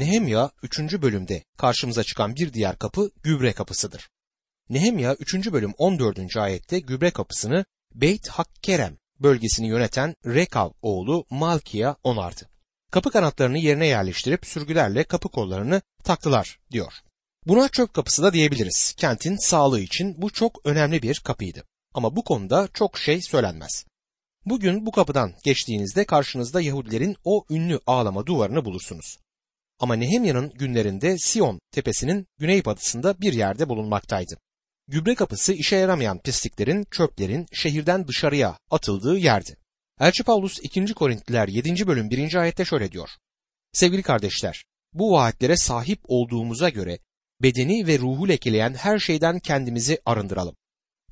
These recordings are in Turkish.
Nehemya 3. bölümde karşımıza çıkan bir diğer kapı gübre kapısıdır. Nehemya 3. bölüm 14. ayette gübre kapısını Beyt Hakkerem bölgesini yöneten Rekav oğlu Malkiya onardı. Kapı kanatlarını yerine yerleştirip sürgülerle kapı kollarını taktılar diyor. Buna çöp kapısı da diyebiliriz. Kentin sağlığı için bu çok önemli bir kapıydı. Ama bu konuda çok şey söylenmez. Bugün bu kapıdan geçtiğinizde karşınızda Yahudilerin o ünlü ağlama duvarını bulursunuz. Ama Nehemya'nın günlerinde Sion tepesinin güneybatısında bir yerde bulunmaktaydı. Gübre kapısı işe yaramayan pisliklerin, çöplerin şehirden dışarıya atıldığı yerdi. Elçi Paulus 2. Korintliler 7. bölüm 1. ayette şöyle diyor. Sevgili kardeşler, bu vaatlere sahip olduğumuza göre bedeni ve ruhu lekeleyen her şeyden kendimizi arındıralım.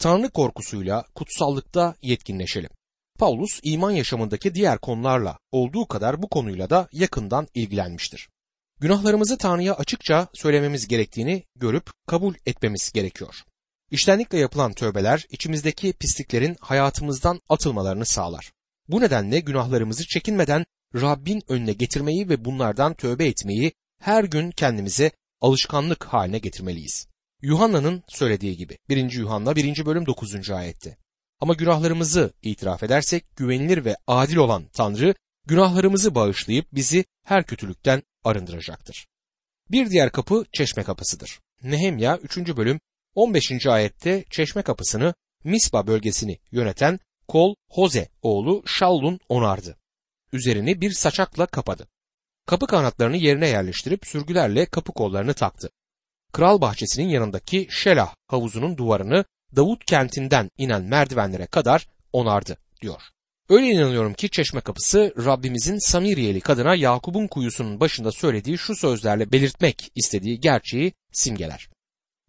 Tanrı korkusuyla kutsallıkta yetkinleşelim. Paulus iman yaşamındaki diğer konularla olduğu kadar bu konuyla da yakından ilgilenmiştir. Günahlarımızı Tanrı'ya açıkça söylememiz gerektiğini görüp kabul etmemiz gerekiyor. İştenlikle yapılan tövbeler içimizdeki pisliklerin hayatımızdan atılmalarını sağlar. Bu nedenle günahlarımızı çekinmeden Rabbin önüne getirmeyi ve bunlardan tövbe etmeyi her gün kendimize alışkanlık haline getirmeliyiz. Yuhanna'nın söylediği gibi 1. Yuhanna 1. bölüm 9. ayette. Ama günahlarımızı itiraf edersek güvenilir ve adil olan Tanrı günahlarımızı bağışlayıp bizi her kötülükten arındıracaktır. Bir diğer kapı çeşme kapısıdır. Nehemya 3. bölüm 15. ayette çeşme kapısını Mispa bölgesini yöneten Kol Hoze oğlu Şallun onardı. Üzerini bir saçakla kapadı. Kapı kanatlarını yerine yerleştirip sürgülerle kapı kollarını taktı. Kral bahçesinin yanındaki Şelah havuzunun duvarını Davut kentinden inen merdivenlere kadar onardı diyor. Öyle inanıyorum ki çeşme kapısı Rabbimizin Samiriyeli kadına Yakup'un kuyusunun başında söylediği şu sözlerle belirtmek istediği gerçeği simgeler.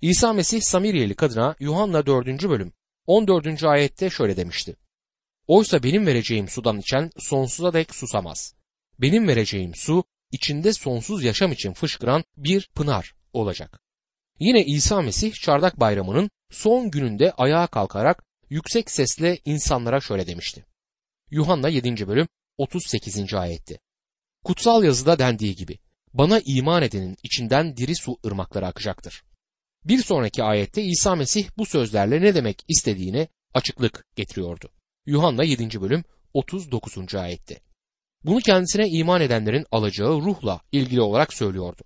İsa Mesih Samiriyeli kadına Yuhanna 4. bölüm 14. ayette şöyle demişti. Oysa benim vereceğim sudan içen sonsuza dek susamaz. Benim vereceğim su içinde sonsuz yaşam için fışkıran bir pınar olacak. Yine İsa Mesih çardak bayramının son gününde ayağa kalkarak yüksek sesle insanlara şöyle demişti. Yuhanna 7. bölüm 38. ayetti. Kutsal yazıda dendiği gibi bana iman edenin içinden diri su ırmakları akacaktır. Bir sonraki ayette İsa Mesih bu sözlerle ne demek istediğine açıklık getiriyordu. Yuhanna 7. bölüm 39. ayette. Bunu kendisine iman edenlerin alacağı ruhla ilgili olarak söylüyordu.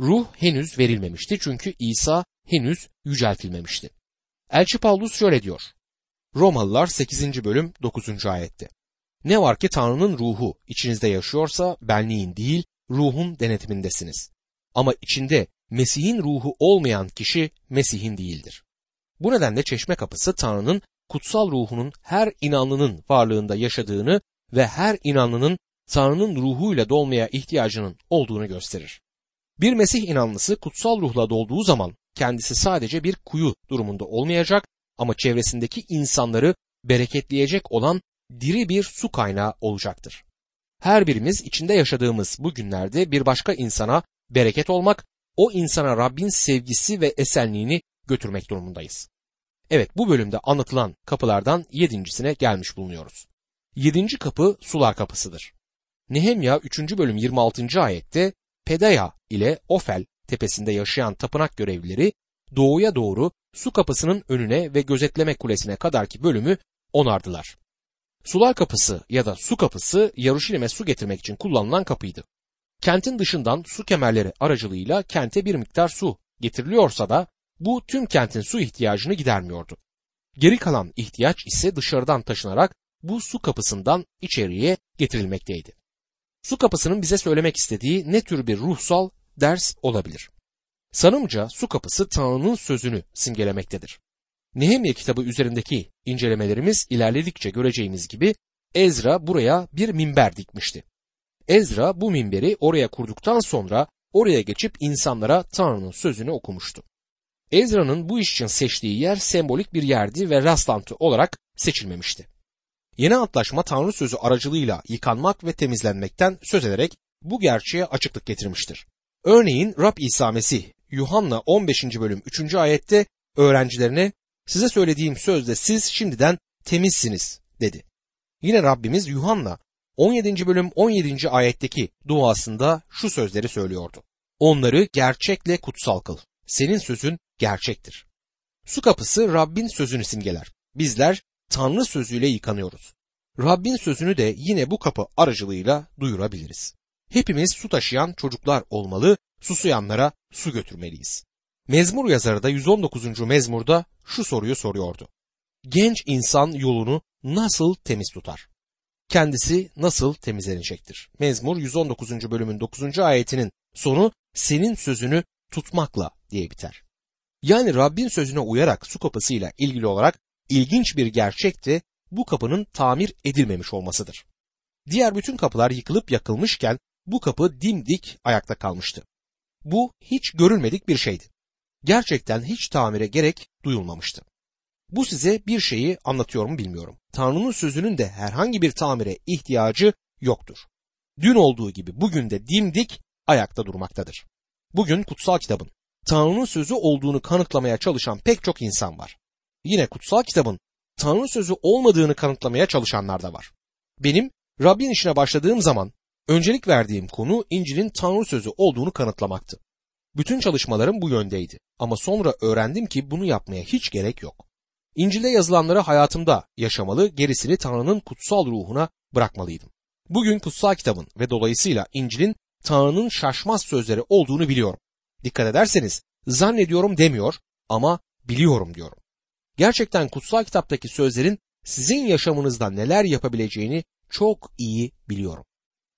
Ruh henüz verilmemişti çünkü İsa henüz yüceltilmemişti. Elçi Paulus şöyle diyor. Romalılar 8. bölüm 9. ayette. Ne var ki Tanrı'nın ruhu içinizde yaşıyorsa benliğin değil ruhun denetimindesiniz. Ama içinde Mesih'in ruhu olmayan kişi Mesih'in değildir. Bu nedenle çeşme kapısı Tanrı'nın kutsal ruhunun her inanlının varlığında yaşadığını ve her inanlının Tanrı'nın ruhuyla dolmaya ihtiyacının olduğunu gösterir. Bir Mesih inanlısı kutsal ruhla dolduğu zaman kendisi sadece bir kuyu durumunda olmayacak ama çevresindeki insanları bereketleyecek olan diri bir su kaynağı olacaktır. Her birimiz içinde yaşadığımız bu günlerde bir başka insana bereket olmak, o insana Rabbin sevgisi ve esenliğini götürmek durumundayız. Evet bu bölümde anlatılan kapılardan yedincisine gelmiş bulunuyoruz. Yedinci kapı sular kapısıdır. Nehemya 3. bölüm 26. ayette Pedaya ile Ofel tepesinde yaşayan tapınak görevlileri doğuya doğru su kapısının önüne ve gözetleme kulesine kadarki bölümü onardılar. Sular kapısı ya da su kapısı Yaruşilim'e su getirmek için kullanılan kapıydı. Kentin dışından su kemerleri aracılığıyla kente bir miktar su getiriliyorsa da bu tüm kentin su ihtiyacını gidermiyordu. Geri kalan ihtiyaç ise dışarıdan taşınarak bu su kapısından içeriye getirilmekteydi. Su kapısının bize söylemek istediği ne tür bir ruhsal ders olabilir? Sanımca su kapısı Tanrı'nın sözünü simgelemektedir. Nehemya kitabı üzerindeki incelemelerimiz ilerledikçe göreceğimiz gibi Ezra buraya bir minber dikmişti. Ezra bu minberi oraya kurduktan sonra oraya geçip insanlara Tanrı'nın sözünü okumuştu. Ezra'nın bu iş için seçtiği yer sembolik bir yerdi ve rastlantı olarak seçilmemişti. Yeni antlaşma Tanrı sözü aracılığıyla yıkanmak ve temizlenmekten söz ederek bu gerçeğe açıklık getirmiştir. Örneğin Rab İsa Mesih Yuhanna 15. bölüm 3. ayette öğrencilerine size söylediğim sözde siz şimdiden temizsiniz dedi. Yine Rabbimiz Yuhanna 17. bölüm 17. ayetteki duasında şu sözleri söylüyordu. Onları gerçekle kutsal kıl. Senin sözün gerçektir. Su kapısı Rabbin sözünü simgeler. Bizler Tanrı sözüyle yıkanıyoruz. Rabbin sözünü de yine bu kapı aracılığıyla duyurabiliriz. Hepimiz su taşıyan çocuklar olmalı, susayanlara su götürmeliyiz. Mezmur yazarı da 119. mezmurda şu soruyu soruyordu. Genç insan yolunu nasıl temiz tutar? Kendisi nasıl temizlenecektir? Mezmur 119. bölümün 9. ayetinin sonu senin sözünü tutmakla diye biter. Yani Rabbin sözüne uyarak su kapısıyla ilgili olarak ilginç bir gerçek de bu kapının tamir edilmemiş olmasıdır. Diğer bütün kapılar yıkılıp yakılmışken bu kapı dimdik ayakta kalmıştı. Bu hiç görülmedik bir şeydi. Gerçekten hiç tamire gerek duyulmamıştı. Bu size bir şeyi anlatıyor mu bilmiyorum. Tanrı'nın sözünün de herhangi bir tamire ihtiyacı yoktur. Dün olduğu gibi bugün de dimdik ayakta durmaktadır. Bugün kutsal kitabın Tanrı'nın sözü olduğunu kanıtlamaya çalışan pek çok insan var. Yine kutsal kitabın Tanrı sözü olmadığını kanıtlamaya çalışanlar da var. Benim Rabbin işine başladığım zaman öncelik verdiğim konu İncil'in Tanrı sözü olduğunu kanıtlamaktı. Bütün çalışmalarım bu yöndeydi ama sonra öğrendim ki bunu yapmaya hiç gerek yok. İncil'de yazılanları hayatımda yaşamalı, gerisini Tanrı'nın kutsal ruhuna bırakmalıydım. Bugün kutsal kitabın ve dolayısıyla İncil'in Tanrı'nın şaşmaz sözleri olduğunu biliyorum. Dikkat ederseniz zannediyorum demiyor ama biliyorum diyorum. Gerçekten kutsal kitaptaki sözlerin sizin yaşamınızda neler yapabileceğini çok iyi biliyorum.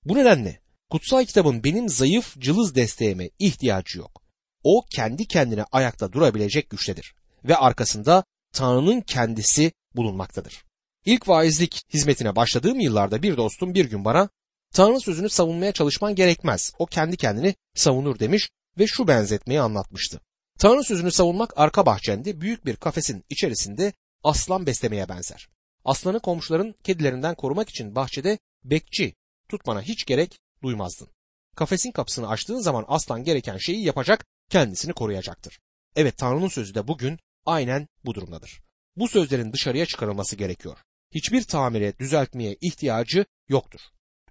Bu nedenle kutsal kitabın benim zayıf cılız desteğime ihtiyacı yok. O kendi kendine ayakta durabilecek güçtedir ve arkasında Tanrı'nın kendisi bulunmaktadır. İlk vaizlik hizmetine başladığım yıllarda bir dostum bir gün bana Tanrı sözünü savunmaya çalışman gerekmez. O kendi kendini savunur demiş ve şu benzetmeyi anlatmıştı. Tanrı sözünü savunmak arka bahçende büyük bir kafesin içerisinde aslan beslemeye benzer. Aslanı komşuların kedilerinden korumak için bahçede bekçi tutmana hiç gerek duymazdın. Kafesin kapısını açtığın zaman aslan gereken şeyi yapacak, kendisini koruyacaktır. Evet Tanrı'nın sözü de bugün aynen bu durumdadır. Bu sözlerin dışarıya çıkarılması gerekiyor. Hiçbir tamire, düzeltmeye ihtiyacı yoktur.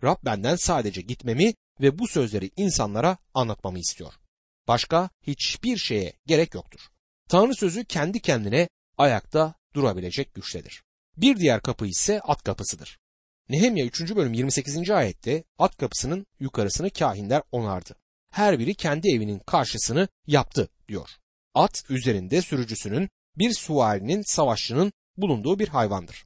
Rab benden sadece gitmemi ve bu sözleri insanlara anlatmamı istiyor. Başka hiçbir şeye gerek yoktur. Tanrı sözü kendi kendine ayakta durabilecek güçtedir. Bir diğer kapı ise at kapısıdır. Nehemya 3. bölüm 28. ayette at kapısının yukarısını kahinler onardı. Her biri kendi evinin karşısını yaptı diyor. At üzerinde sürücüsünün bir sualinin savaşçının bulunduğu bir hayvandır.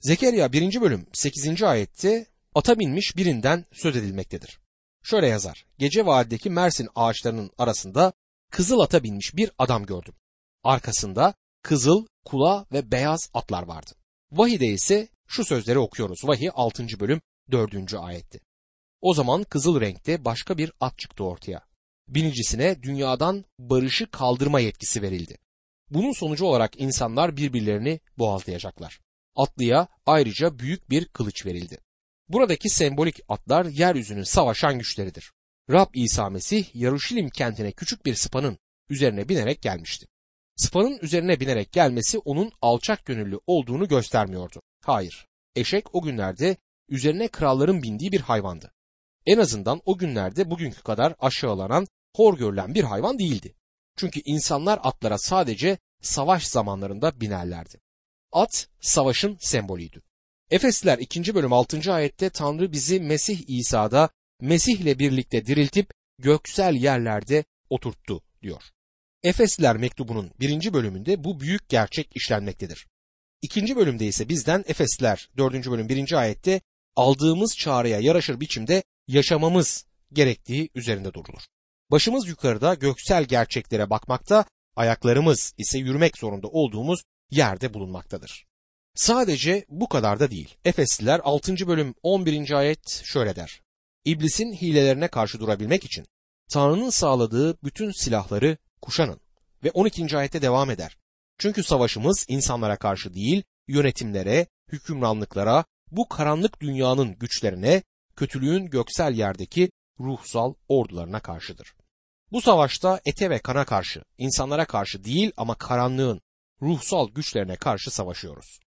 Zekeriya 1. bölüm 8. ayette ata binmiş birinden söz edilmektedir. Şöyle yazar. Gece vadideki Mersin ağaçlarının arasında kızıl ata binmiş bir adam gördüm. Arkasında kızıl, kula ve beyaz atlar vardı. Vahide ise şu sözleri okuyoruz. Vahiy 6. bölüm 4. ayetti. O zaman kızıl renkte başka bir at çıktı ortaya. Binicisine dünyadan barışı kaldırma yetkisi verildi. Bunun sonucu olarak insanlar birbirlerini boğazlayacaklar. Atlıya ayrıca büyük bir kılıç verildi. Buradaki sembolik atlar yeryüzünün savaşan güçleridir. Rab İsa Mesih Yaruşilim kentine küçük bir sıpanın üzerine binerek gelmişti. Sıpanın üzerine binerek gelmesi onun alçak gönüllü olduğunu göstermiyordu. Hayır, eşek o günlerde üzerine kralların bindiği bir hayvandı. En azından o günlerde bugünkü kadar aşağılanan, hor görülen bir hayvan değildi. Çünkü insanlar atlara sadece savaş zamanlarında binerlerdi. At savaşın sembolüydü. Efesliler 2. bölüm 6. ayette Tanrı bizi Mesih İsa'da Mesih ile birlikte diriltip göksel yerlerde oturttu diyor. Efesliler mektubunun birinci bölümünde bu büyük gerçek işlenmektedir. İkinci bölümde ise bizden Efesliler 4. bölüm 1. ayette aldığımız çağrıya yaraşır biçimde yaşamamız gerektiği üzerinde durulur. Başımız yukarıda göksel gerçeklere bakmakta, ayaklarımız ise yürümek zorunda olduğumuz yerde bulunmaktadır. Sadece bu kadar da değil. Efesliler 6. bölüm 11. ayet şöyle der. İblisin hilelerine karşı durabilmek için Tanrı'nın sağladığı bütün silahları kuşanın. Ve 12. ayette devam eder. Çünkü savaşımız insanlara karşı değil, yönetimlere, hükümranlıklara, bu karanlık dünyanın güçlerine, kötülüğün göksel yerdeki ruhsal ordularına karşıdır. Bu savaşta ete ve kana karşı, insanlara karşı değil ama karanlığın ruhsal güçlerine karşı savaşıyoruz.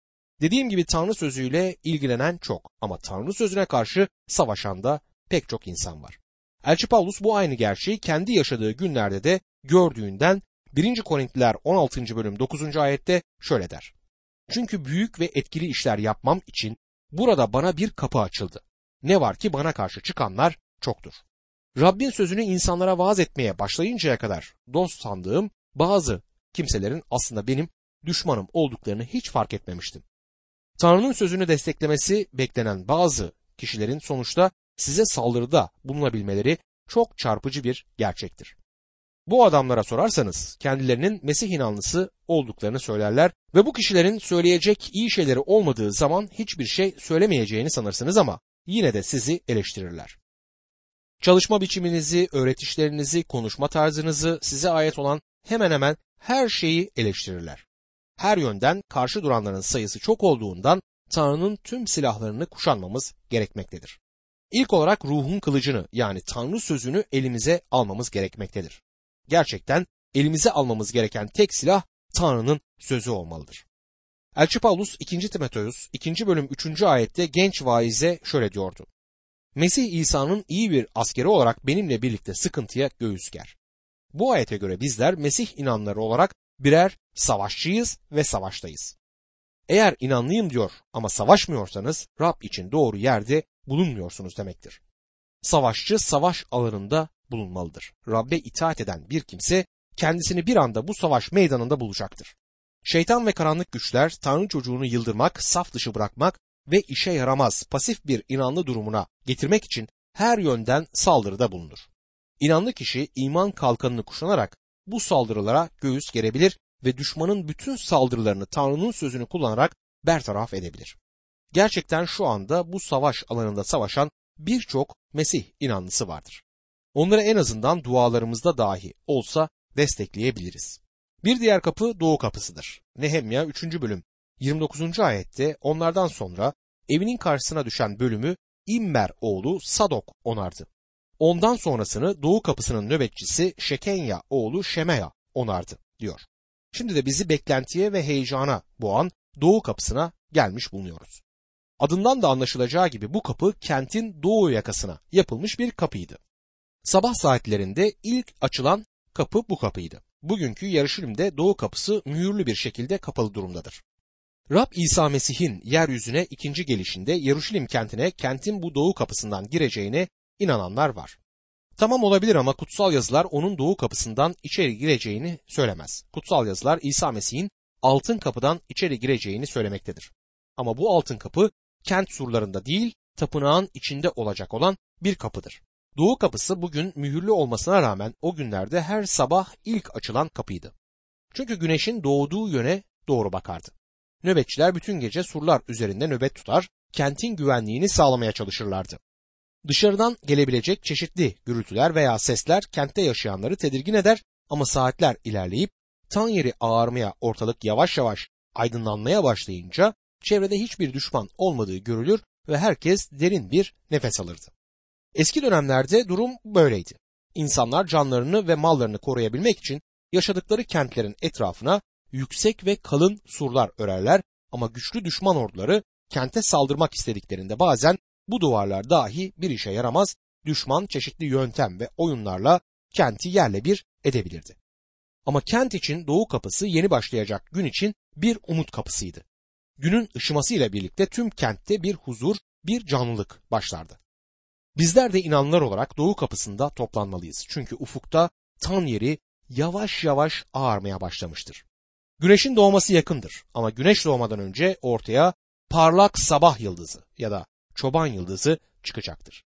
Dediğim gibi Tanrı sözüyle ilgilenen çok ama Tanrı sözüne karşı savaşan da pek çok insan var. Elçi Paulus bu aynı gerçeği kendi yaşadığı günlerde de gördüğünden 1. Korintliler 16. bölüm 9. ayette şöyle der. Çünkü büyük ve etkili işler yapmam için burada bana bir kapı açıldı. Ne var ki bana karşı çıkanlar çoktur. Rabbin sözünü insanlara vaaz etmeye başlayıncaya kadar dost sandığım bazı kimselerin aslında benim düşmanım olduklarını hiç fark etmemiştim. Tanrı'nın sözünü desteklemesi beklenen bazı kişilerin sonuçta size saldırıda bulunabilmeleri çok çarpıcı bir gerçektir. Bu adamlara sorarsanız kendilerinin Mesih inanlısı olduklarını söylerler ve bu kişilerin söyleyecek iyi şeyleri olmadığı zaman hiçbir şey söylemeyeceğini sanırsınız ama yine de sizi eleştirirler. Çalışma biçiminizi, öğretişlerinizi, konuşma tarzınızı, size ait olan hemen hemen her şeyi eleştirirler. Her yönden karşı duranların sayısı çok olduğundan Tanrı'nın tüm silahlarını kuşanmamız gerekmektedir. İlk olarak ruhun kılıcını yani Tanrı sözünü elimize almamız gerekmektedir. Gerçekten elimize almamız gereken tek silah Tanrı'nın sözü olmalıdır. Elçi Paulus 2. Timoteus 2. bölüm 3. ayette genç vaize şöyle diyordu. Mesih İsa'nın iyi bir askeri olarak benimle birlikte sıkıntıya göğüs ger. Bu ayete göre bizler Mesih inanları olarak birer savaşçıyız ve savaştayız. Eğer inanlıyım diyor ama savaşmıyorsanız Rab için doğru yerde bulunmuyorsunuz demektir. Savaşçı savaş alanında bulunmalıdır. Rabbe itaat eden bir kimse kendisini bir anda bu savaş meydanında bulacaktır. Şeytan ve karanlık güçler Tanrı çocuğunu yıldırmak, saf dışı bırakmak ve işe yaramaz pasif bir inanlı durumuna getirmek için her yönden saldırıda bulunur. İnanlı kişi iman kalkanını kuşanarak bu saldırılara göğüs gerebilir ve düşmanın bütün saldırılarını Tanrı'nın sözünü kullanarak bertaraf edebilir. Gerçekten şu anda bu savaş alanında savaşan birçok Mesih inanlısı vardır. Onları en azından dualarımızda dahi olsa destekleyebiliriz. Bir diğer kapı doğu kapısıdır. Nehemya 3. bölüm 29. ayette onlardan sonra evinin karşısına düşen bölümü İmmer oğlu Sadok onardı. Ondan sonrasını doğu kapısının nöbetçisi Şekenya oğlu Şemeya onardı diyor. Şimdi de bizi beklentiye ve heyecana boğan doğu kapısına gelmiş bulunuyoruz. Adından da anlaşılacağı gibi bu kapı kentin doğu yakasına yapılmış bir kapıydı. Sabah saatlerinde ilk açılan kapı bu kapıydı. Bugünkü Yarışilim'de doğu kapısı mühürlü bir şekilde kapalı durumdadır. Rab İsa Mesih'in yeryüzüne ikinci gelişinde Yarışilim kentine kentin bu doğu kapısından gireceğine inananlar var. Tamam olabilir ama kutsal yazılar onun doğu kapısından içeri gireceğini söylemez. Kutsal yazılar İsa Mesih'in altın kapıdan içeri gireceğini söylemektedir. Ama bu altın kapı kent surlarında değil, tapınağın içinde olacak olan bir kapıdır. Doğu kapısı bugün mühürlü olmasına rağmen o günlerde her sabah ilk açılan kapıydı. Çünkü güneşin doğduğu yöne doğru bakardı. Nöbetçiler bütün gece surlar üzerinde nöbet tutar, kentin güvenliğini sağlamaya çalışırlardı. Dışarıdan gelebilecek çeşitli gürültüler veya sesler kentte yaşayanları tedirgin eder ama saatler ilerleyip tan yeri ağarmaya ortalık yavaş yavaş aydınlanmaya başlayınca çevrede hiçbir düşman olmadığı görülür ve herkes derin bir nefes alırdı. Eski dönemlerde durum böyleydi. İnsanlar canlarını ve mallarını koruyabilmek için yaşadıkları kentlerin etrafına yüksek ve kalın surlar örerler ama güçlü düşman orduları kente saldırmak istediklerinde bazen bu duvarlar dahi bir işe yaramaz, düşman çeşitli yöntem ve oyunlarla kenti yerle bir edebilirdi. Ama kent için doğu kapısı yeni başlayacak gün için bir umut kapısıydı. Günün ışımasıyla birlikte tüm kentte bir huzur, bir canlılık başlardı. Bizler de inanlar olarak doğu kapısında toplanmalıyız. Çünkü ufukta tan yeri yavaş yavaş ağarmaya başlamıştır. Güneşin doğması yakındır ama güneş doğmadan önce ortaya parlak sabah yıldızı ya da çoban yıldızı çıkacaktır.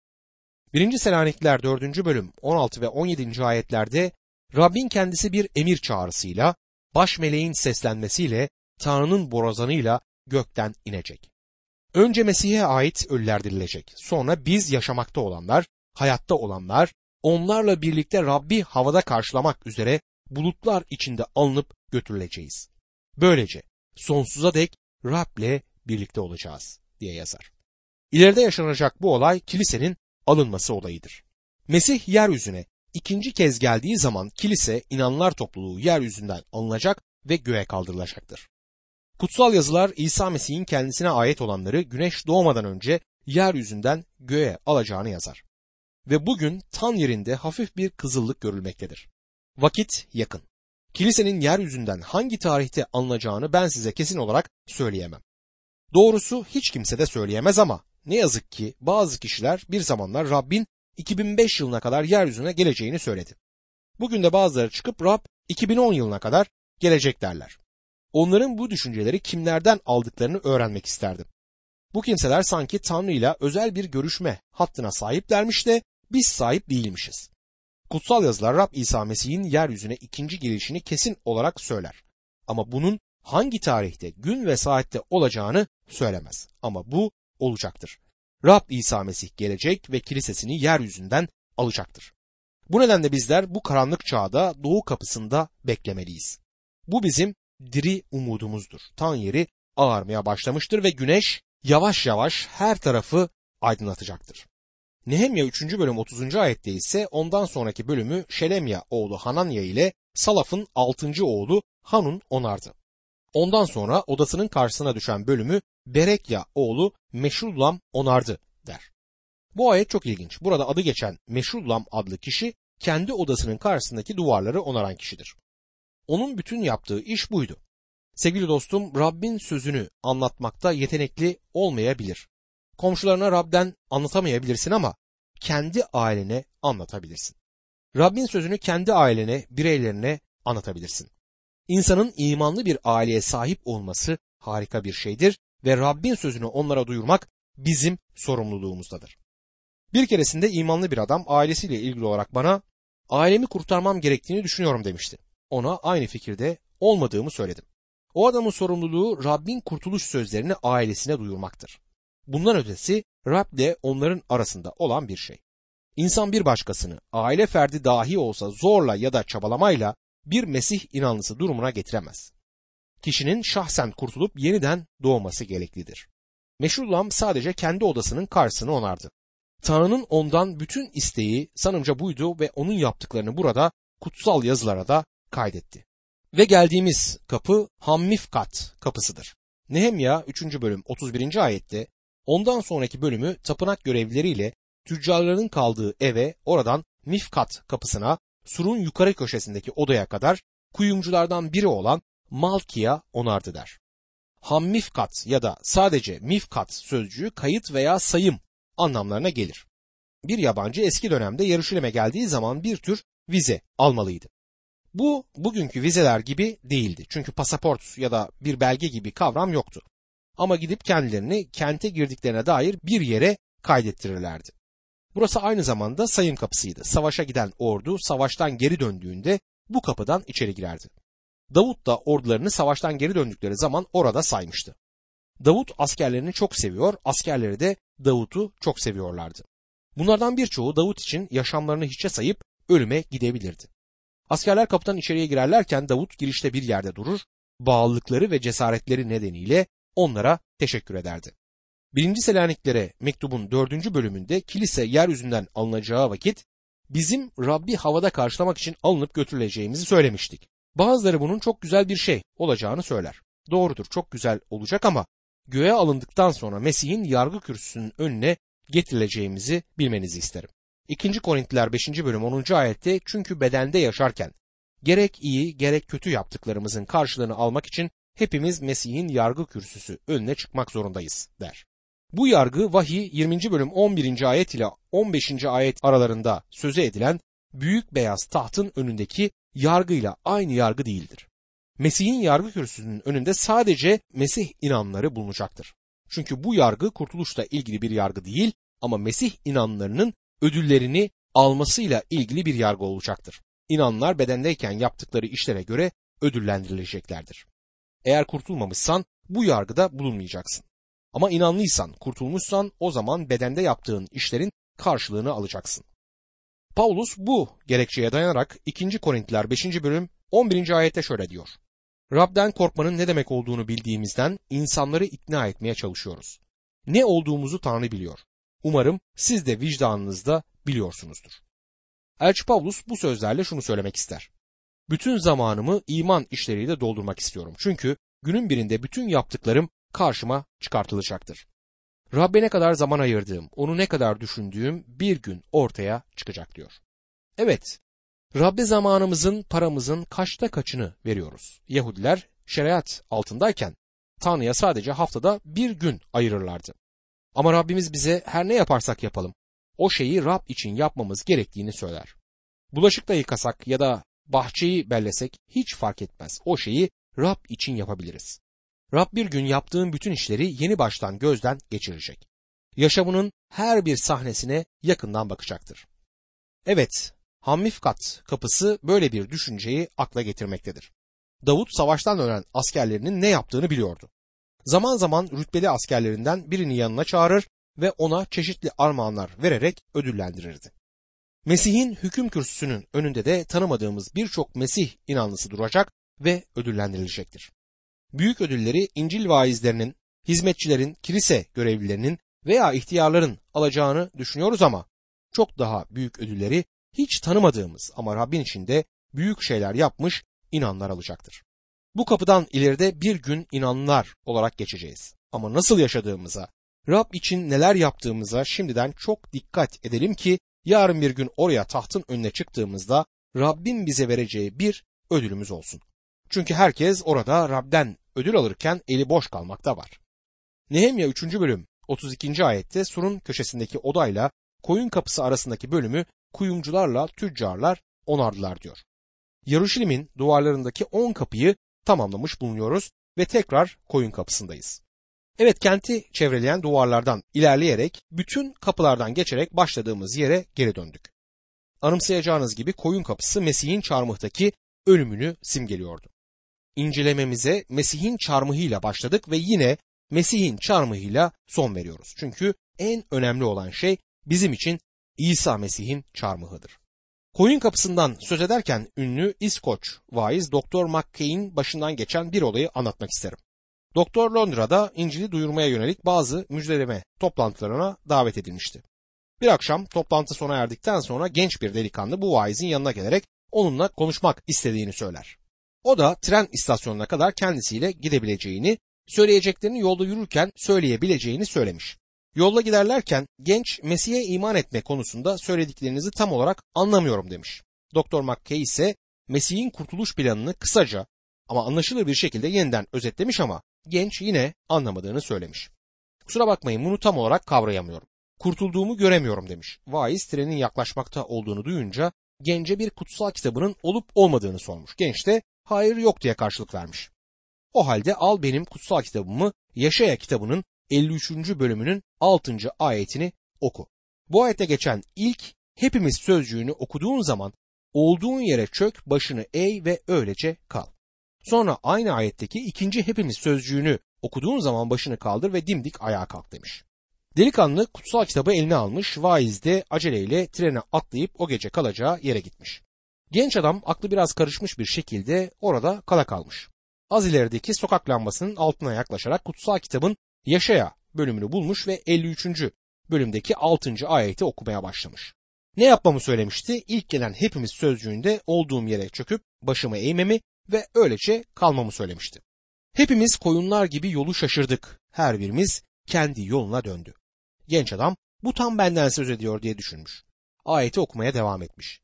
1. Selanikliler 4. bölüm 16 ve 17. ayetlerde Rabbin kendisi bir emir çağrısıyla, baş meleğin seslenmesiyle, Tanrı'nın borazanıyla gökten inecek. Önce Mesih'e ait ölüler dirilecek. Sonra biz yaşamakta olanlar, hayatta olanlar, onlarla birlikte Rabbi havada karşılamak üzere bulutlar içinde alınıp götürüleceğiz. Böylece sonsuza dek Rab'le birlikte olacağız diye yazar. İleride yaşanacak bu olay kilisenin alınması olayıdır. Mesih yeryüzüne ikinci kez geldiği zaman kilise inanlar topluluğu yeryüzünden alınacak ve göğe kaldırılacaktır. Kutsal yazılar İsa Mesih'in kendisine ait olanları güneş doğmadan önce yeryüzünden göğe alacağını yazar. ve bugün tan yerinde hafif bir kızıllık görülmektedir. Vakit yakın. Kilisenin yeryüzünden hangi tarihte alınacağını ben size kesin olarak söyleyemem. Doğrusu hiç kimse de söyleyemez ama ne yazık ki bazı kişiler bir zamanlar Rabbin 2005 yılına kadar yeryüzüne geleceğini söyledi. Bugün de bazıları çıkıp Rab 2010 yılına kadar gelecek derler. Onların bu düşünceleri kimlerden aldıklarını öğrenmek isterdim. Bu kimseler sanki Tanrı ile özel bir görüşme hattına sahiplermiş de biz sahip değilmişiz. Kutsal yazılar Rab İsa Mesih'in yeryüzüne ikinci gelişini kesin olarak söyler. Ama bunun hangi tarihte, gün ve saatte olacağını söylemez. Ama bu olacaktır. Rab İsa Mesih gelecek ve kilisesini yeryüzünden alacaktır. Bu nedenle bizler bu karanlık çağda doğu kapısında beklemeliyiz. Bu bizim diri umudumuzdur. Tan yeri ağarmaya başlamıştır ve güneş yavaş yavaş her tarafı aydınlatacaktır. Nehemya 3. bölüm 30. ayette ise ondan sonraki bölümü Şelemya oğlu Hananya ile Salaf'ın 6. oğlu Hanun onardı. Ondan sonra odasının karşısına düşen bölümü Berekya oğlu Meşullam onardı der. Bu ayet çok ilginç. Burada adı geçen Meşullam adlı kişi kendi odasının karşısındaki duvarları onaran kişidir. Onun bütün yaptığı iş buydu. Sevgili dostum Rabbin sözünü anlatmakta yetenekli olmayabilir. Komşularına Rab'den anlatamayabilirsin ama kendi ailene anlatabilirsin. Rabbin sözünü kendi ailene, bireylerine anlatabilirsin. İnsanın imanlı bir aileye sahip olması harika bir şeydir ve Rabbin sözünü onlara duyurmak bizim sorumluluğumuzdadır. Bir keresinde imanlı bir adam ailesiyle ilgili olarak bana ailemi kurtarmam gerektiğini düşünüyorum demişti. Ona aynı fikirde olmadığımı söyledim. O adamın sorumluluğu Rabbin kurtuluş sözlerini ailesine duyurmaktır. Bundan ötesi Rab de onların arasında olan bir şey. İnsan bir başkasını aile ferdi dahi olsa zorla ya da çabalamayla bir Mesih inanlısı durumuna getiremez. Kişinin şahsen kurtulup yeniden doğması gereklidir. Meşrullam sadece kendi odasının karşısını onardı. Tanrı'nın ondan bütün isteği sanımca buydu ve onun yaptıklarını burada kutsal yazılara da kaydetti. Ve geldiğimiz kapı Hammifkat kapısıdır. Nehemya 3. bölüm 31. ayette ondan sonraki bölümü tapınak görevlileriyle tüccarların kaldığı eve oradan Mifkat kapısına surun yukarı köşesindeki odaya kadar kuyumculardan biri olan Malkiya onardı der. Hammifkat ya da sadece Mifkat sözcüğü kayıt veya sayım anlamlarına gelir. Bir yabancı eski dönemde Yarışilim'e geldiği zaman bir tür vize almalıydı. Bu bugünkü vizeler gibi değildi. Çünkü pasaport ya da bir belge gibi kavram yoktu. Ama gidip kendilerini kente girdiklerine dair bir yere kaydettirirlerdi. Burası aynı zamanda sayım kapısıydı. Savaşa giden ordu savaştan geri döndüğünde bu kapıdan içeri girerdi. Davut da ordularını savaştan geri döndükleri zaman orada saymıştı. Davut askerlerini çok seviyor, askerleri de Davut'u çok seviyorlardı. Bunlardan birçoğu Davut için yaşamlarını hiçe sayıp ölüme gidebilirdi. Askerler kapıdan içeriye girerlerken Davut girişte bir yerde durur, bağlılıkları ve cesaretleri nedeniyle onlara teşekkür ederdi. 1. Selaniklere mektubun 4. bölümünde kilise yeryüzünden alınacağı vakit bizim Rabbi havada karşılamak için alınıp götürüleceğimizi söylemiştik. Bazıları bunun çok güzel bir şey olacağını söyler. Doğrudur çok güzel olacak ama göğe alındıktan sonra Mesih'in yargı kürsüsünün önüne getirileceğimizi bilmenizi isterim. 2. Korintiler 5. bölüm 10. ayette çünkü bedende yaşarken gerek iyi gerek kötü yaptıklarımızın karşılığını almak için hepimiz Mesih'in yargı kürsüsü önüne çıkmak zorundayız der. Bu yargı vahiy 20. bölüm 11. ayet ile 15. ayet aralarında söze edilen büyük beyaz tahtın önündeki yargıyla aynı yargı değildir. Mesih'in yargı kürsüsünün önünde sadece Mesih inanları bulunacaktır. Çünkü bu yargı kurtuluşla ilgili bir yargı değil ama Mesih inanlarının ödüllerini almasıyla ilgili bir yargı olacaktır. İnanlar bedendeyken yaptıkları işlere göre ödüllendirileceklerdir. Eğer kurtulmamışsan bu yargıda bulunmayacaksın. Ama inanlıysan, kurtulmuşsan o zaman bedende yaptığın işlerin karşılığını alacaksın. Paulus bu gerekçeye dayanarak 2. Korintiler 5. bölüm 11. ayette şöyle diyor. Rab'den korkmanın ne demek olduğunu bildiğimizden insanları ikna etmeye çalışıyoruz. Ne olduğumuzu Tanrı biliyor. Umarım siz de vicdanınızda biliyorsunuzdur. Elçi Pavlus bu sözlerle şunu söylemek ister. Bütün zamanımı iman işleriyle doldurmak istiyorum. Çünkü günün birinde bütün yaptıklarım karşıma çıkartılacaktır. Rabbe ne kadar zaman ayırdığım, onu ne kadar düşündüğüm bir gün ortaya çıkacak diyor. Evet, Rabbe zamanımızın, paramızın kaçta kaçını veriyoruz. Yahudiler şeriat altındayken Tanrı'ya sadece haftada bir gün ayırırlardı. Ama Rabbimiz bize her ne yaparsak yapalım, o şeyi Rab için yapmamız gerektiğini söyler. Bulaşık da yıkasak ya da bahçeyi bellesek hiç fark etmez. O şeyi Rab için yapabiliriz. Rab bir gün yaptığın bütün işleri yeni baştan gözden geçirecek. Yaşamının her bir sahnesine yakından bakacaktır. Evet, Hammifkat kapısı böyle bir düşünceyi akla getirmektedir. Davut savaştan ölen askerlerinin ne yaptığını biliyordu. Zaman zaman rütbeli askerlerinden birini yanına çağırır ve ona çeşitli armağanlar vererek ödüllendirirdi. Mesih'in hüküm kürsüsünün önünde de tanımadığımız birçok Mesih inanlısı duracak ve ödüllendirilecektir. Büyük ödülleri İncil vaizlerinin, hizmetçilerin, kilise görevlilerinin veya ihtiyarların alacağını düşünüyoruz ama çok daha büyük ödülleri hiç tanımadığımız ama Rabbin içinde büyük şeyler yapmış inanlar alacaktır. Bu kapıdan ileride bir gün inanlar olarak geçeceğiz. Ama nasıl yaşadığımıza, Rab için neler yaptığımıza şimdiden çok dikkat edelim ki yarın bir gün oraya tahtın önüne çıktığımızda Rabbin bize vereceği bir ödülümüz olsun. Çünkü herkes orada Rab'den ödül alırken eli boş kalmakta var. Nehemya 3. bölüm 32. ayette surun köşesindeki odayla koyun kapısı arasındaki bölümü kuyumcularla tüccarlar onardılar diyor. Yaruşilim'in duvarlarındaki 10 kapıyı tamamlamış bulunuyoruz ve tekrar koyun kapısındayız. Evet kenti çevreleyen duvarlardan ilerleyerek bütün kapılardan geçerek başladığımız yere geri döndük. Anımsayacağınız gibi koyun kapısı Mesih'in çarmıhtaki ölümünü simgeliyordu. İncelememize Mesih'in çarmıhıyla başladık ve yine Mesih'in çarmıhıyla son veriyoruz. Çünkü en önemli olan şey bizim için İsa Mesih'in çarmıhıdır. Koyun kapısından söz ederken ünlü İskoç vaiz Doktor McKay'in başından geçen bir olayı anlatmak isterim. Doktor Londra'da İncil'i duyurmaya yönelik bazı müjdeleme toplantılarına davet edilmişti. Bir akşam toplantı sona erdikten sonra genç bir delikanlı bu vaizin yanına gelerek onunla konuşmak istediğini söyler. O da tren istasyonuna kadar kendisiyle gidebileceğini, söyleyeceklerini yolda yürürken söyleyebileceğini söylemiş. Yolda giderlerken genç Mesih'e iman etme konusunda söylediklerinizi tam olarak anlamıyorum demiş. Doktor McKay ise Mesih'in kurtuluş planını kısaca ama anlaşılır bir şekilde yeniden özetlemiş ama genç yine anlamadığını söylemiş. Kusura bakmayın bunu tam olarak kavrayamıyorum. Kurtulduğumu göremiyorum demiş. Vaiz trenin yaklaşmakta olduğunu duyunca gence bir kutsal kitabının olup olmadığını sormuş. Genç de hayır yok diye karşılık vermiş. O halde al benim kutsal kitabımı Yaşaya kitabının 53. bölümünün 6. ayetini oku. Bu ayette geçen ilk hepimiz sözcüğünü okuduğun zaman olduğun yere çök, başını eğ ve öylece kal. Sonra aynı ayetteki ikinci hepimiz sözcüğünü okuduğun zaman başını kaldır ve dimdik ayağa kalk demiş. Delikanlı kutsal kitabı eline almış, vaiz de aceleyle trene atlayıp o gece kalacağı yere gitmiş. Genç adam aklı biraz karışmış bir şekilde orada kala kalmış. Az ilerideki sokak lambasının altına yaklaşarak kutsal kitabın Yaşaya bölümünü bulmuş ve 53. bölümdeki 6. ayeti okumaya başlamış. Ne yapmamı söylemişti? İlk gelen hepimiz sözcüğünde olduğum yere çöküp başımı eğmemi ve öylece kalmamı söylemişti. Hepimiz koyunlar gibi yolu şaşırdık. Her birimiz kendi yoluna döndü. Genç adam bu tam benden söz ediyor diye düşünmüş. Ayeti okumaya devam etmiş.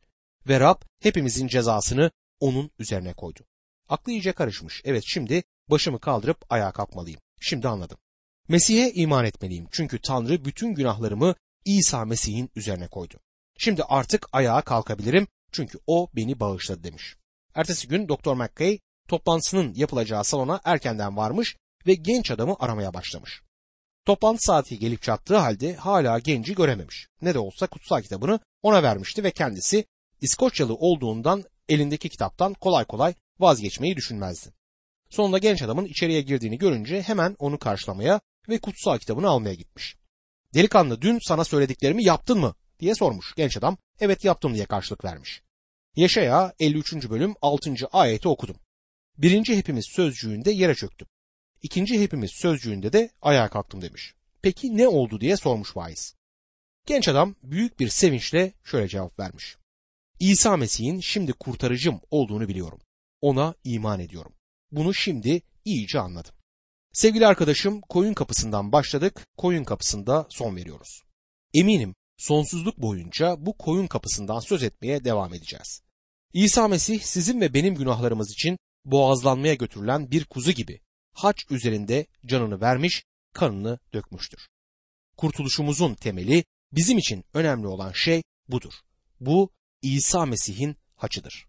Ve Rab hepimizin cezasını onun üzerine koydu. Aklı iyice karışmış. Evet şimdi başımı kaldırıp ayağa kalkmalıyım. Şimdi anladım. Mesih'e iman etmeliyim çünkü Tanrı bütün günahlarımı İsa Mesih'in üzerine koydu. Şimdi artık ayağa kalkabilirim çünkü o beni bağışladı demiş. Ertesi gün Doktor McKay toplantısının yapılacağı salona erkenden varmış ve genç adamı aramaya başlamış. Toplantı saati gelip çattığı halde hala genci görememiş. Ne de olsa kutsal kitabını ona vermişti ve kendisi İskoçyalı olduğundan elindeki kitaptan kolay kolay vazgeçmeyi düşünmezdi. Sonunda genç adamın içeriye girdiğini görünce hemen onu karşılamaya ve kutsal kitabını almaya gitmiş. Delikanlı dün sana söylediklerimi yaptın mı diye sormuş. Genç adam evet yaptım diye karşılık vermiş. Yaşaya 53. bölüm 6. ayeti okudum. Birinci hepimiz sözcüğünde yere çöktüm. İkinci hepimiz sözcüğünde de ayağa kalktım demiş. Peki ne oldu diye sormuş vaiz. Genç adam büyük bir sevinçle şöyle cevap vermiş. İsa Mesih'in şimdi kurtarıcım olduğunu biliyorum. Ona iman ediyorum. Bunu şimdi iyice anladım. Sevgili arkadaşım koyun kapısından başladık, koyun kapısında son veriyoruz. Eminim sonsuzluk boyunca bu koyun kapısından söz etmeye devam edeceğiz. İsa Mesih sizin ve benim günahlarımız için boğazlanmaya götürülen bir kuzu gibi haç üzerinde canını vermiş, kanını dökmüştür. Kurtuluşumuzun temeli bizim için önemli olan şey budur. Bu İsa Mesih'in haçıdır.